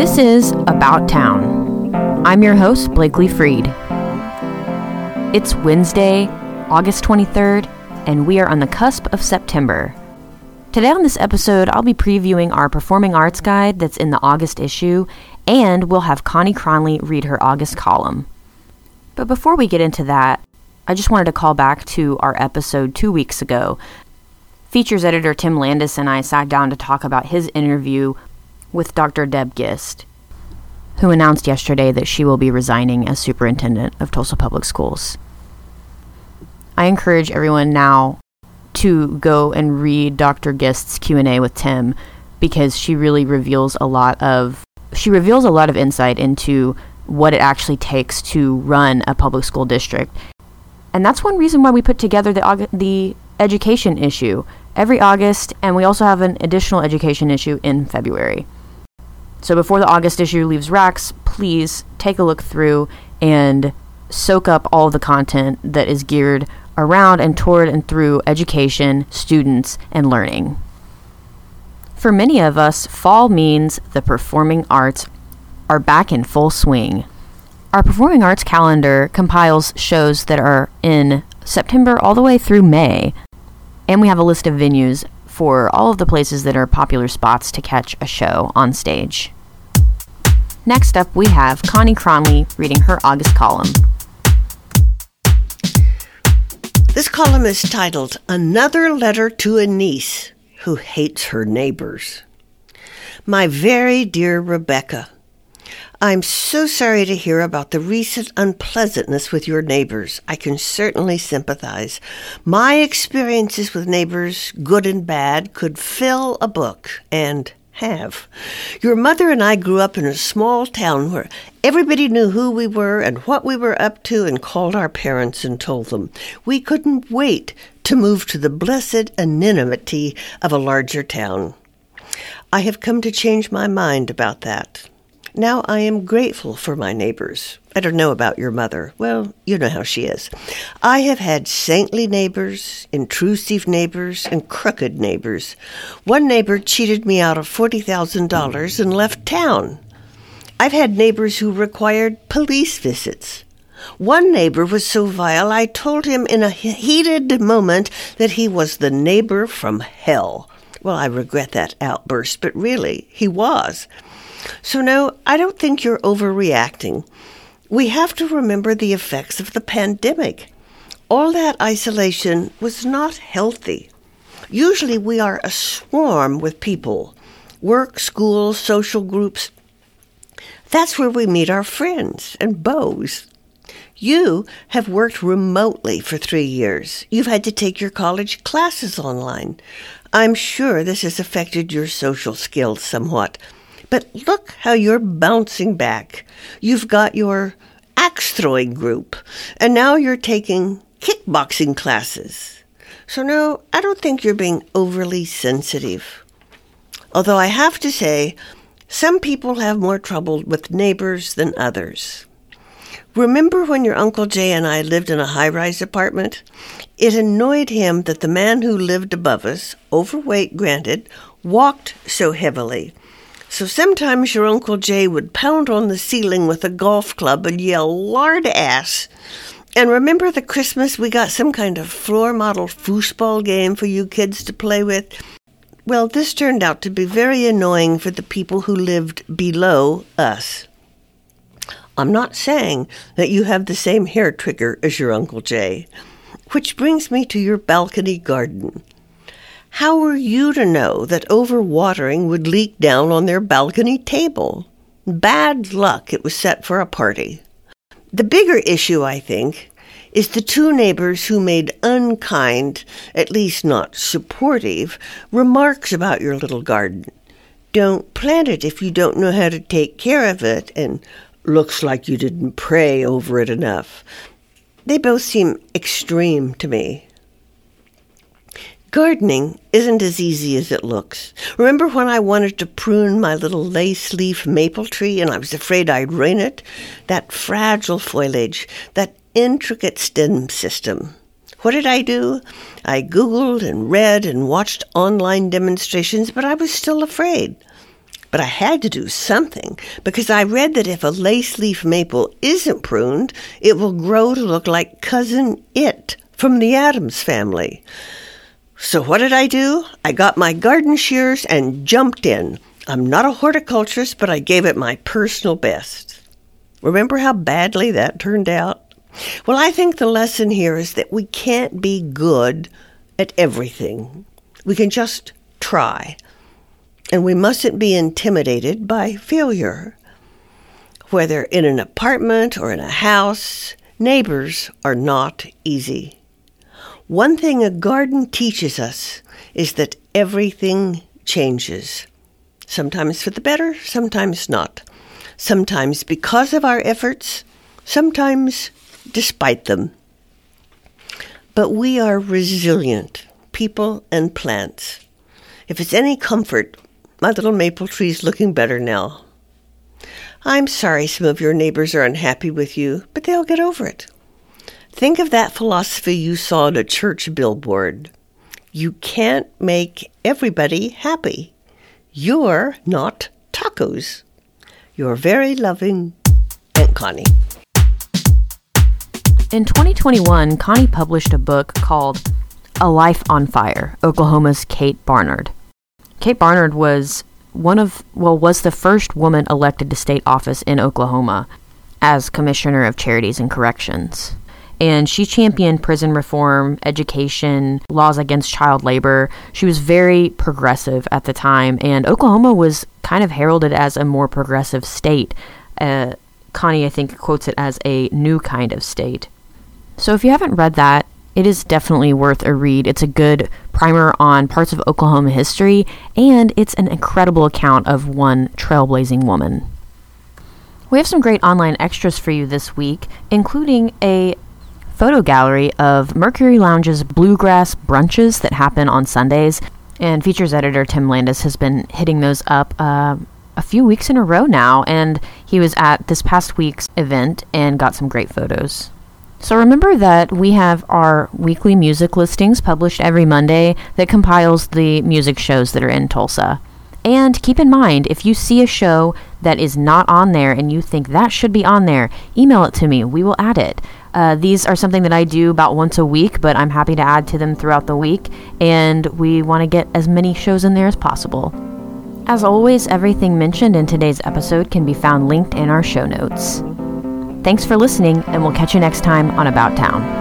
This is About Town. I'm your host, Blakely Freed. It's Wednesday, August 23rd, and we are on the cusp of September. Today on this episode, I'll be previewing our performing arts guide that's in the August issue, and we'll have Connie Cronley read her August column. But before we get into that, I just wanted to call back to our episode two weeks ago. Features editor Tim Landis and I sat down to talk about his interview with Dr. Deb Gist, who announced yesterday that she will be resigning as superintendent of Tulsa Public Schools. I encourage everyone now to go and read Dr. Gist's Q&A with Tim because she really reveals a lot of she reveals a lot of insight into what it actually takes to run a public school district and that's one reason why we put together the, the education issue every August, and we also have an additional education issue in February. So before the August issue leaves racks, please take a look through and soak up all the content that is geared around and toward and through education, students, and learning. For many of us, fall means the performing arts are back in full swing. Our performing arts calendar compiles shows that are in September all the way through May, and we have a list of venues for all of the places that are popular spots to catch a show on stage. Next up, we have Connie Cronley reading her August column. This column is titled Another Letter to a Niece Who Hates Her Neighbors. My very dear Rebecca, I'm so sorry to hear about the recent unpleasantness with your neighbors. I can certainly sympathize. My experiences with neighbors, good and bad, could fill a book and have. Your mother and I grew up in a small town where everybody knew who we were and what we were up to and called our parents and told them. We couldn't wait to move to the blessed anonymity of a larger town. I have come to change my mind about that. Now I am grateful for my neighbors. I don't know about your mother. Well, you know how she is. I have had saintly neighbors, intrusive neighbors, and crooked neighbors. One neighbor cheated me out of $40,000 and left town. I've had neighbors who required police visits. One neighbor was so vile, I told him in a heated moment that he was the neighbor from hell. Well, I regret that outburst, but really, he was. So, no, I don't think you're overreacting. We have to remember the effects of the pandemic. All that isolation was not healthy. Usually, we are a swarm with people work, school, social groups. That's where we meet our friends and beaux. You have worked remotely for three years. You've had to take your college classes online. I'm sure this has affected your social skills somewhat. But look how you're bouncing back. You've got your axe throwing group, and now you're taking kickboxing classes. So, no, I don't think you're being overly sensitive. Although I have to say, some people have more trouble with neighbors than others. Remember when your Uncle Jay and I lived in a high rise apartment? It annoyed him that the man who lived above us, overweight granted, walked so heavily so sometimes your Uncle Jay would pound on the ceiling with a golf club and yell, Lard ass! And remember the Christmas we got some kind of floor model foosball game for you kids to play with? Well, this turned out to be very annoying for the people who lived below us. I'm not saying that you have the same hair trigger as your Uncle Jay. Which brings me to your balcony garden. How were you to know that overwatering would leak down on their balcony table? Bad luck it was set for a party. The bigger issue, I think, is the two neighbors who made unkind, at least not supportive, remarks about your little garden. Don't plant it if you don't know how to take care of it, and looks like you didn't pray over it enough. They both seem extreme to me. Gardening isn't as easy as it looks. Remember when I wanted to prune my little lace leaf maple tree and I was afraid I'd ruin it? That fragile foliage, that intricate stem system. What did I do? I Googled and read and watched online demonstrations, but I was still afraid. But I had to do something because I read that if a lace leaf maple isn't pruned, it will grow to look like Cousin It from the Addams family. So what did I do? I got my garden shears and jumped in. I'm not a horticulturist, but I gave it my personal best. Remember how badly that turned out? Well, I think the lesson here is that we can't be good at everything. We can just try. And we mustn't be intimidated by failure. Whether in an apartment or in a house, neighbors are not easy. One thing a garden teaches us is that everything changes. Sometimes for the better, sometimes not. Sometimes because of our efforts, sometimes despite them. But we are resilient, people and plants. If it's any comfort, my little maple tree's looking better now. I'm sorry some of your neighbors are unhappy with you, but they'll get over it. Think of that philosophy you saw on a church billboard. You can't make everybody happy. You're not tacos. Your very loving Aunt Connie. In 2021, Connie published a book called A Life on Fire Oklahoma's Kate Barnard. Kate Barnard was one of, well, was the first woman elected to state office in Oklahoma as Commissioner of Charities and Corrections. And she championed prison reform, education, laws against child labor. She was very progressive at the time, and Oklahoma was kind of heralded as a more progressive state. Uh, Connie, I think, quotes it as a new kind of state. So if you haven't read that, it is definitely worth a read. It's a good primer on parts of Oklahoma history, and it's an incredible account of one trailblazing woman. We have some great online extras for you this week, including a photo gallery of Mercury Lounge's bluegrass brunches that happen on Sundays. And features editor Tim Landis has been hitting those up uh, a few weeks in a row now, and he was at this past week's event and got some great photos. So remember that we have our weekly music listings published every Monday that compiles the music shows that are in Tulsa. And keep in mind, if you see a show that is not on there and you think that should be on there, email it to me. We will add it. Uh, these are something that I do about once a week, but I'm happy to add to them throughout the week, and we want to get as many shows in there as possible. As always, everything mentioned in today's episode can be found linked in our show notes. Thanks for listening, and we'll catch you next time on About Town.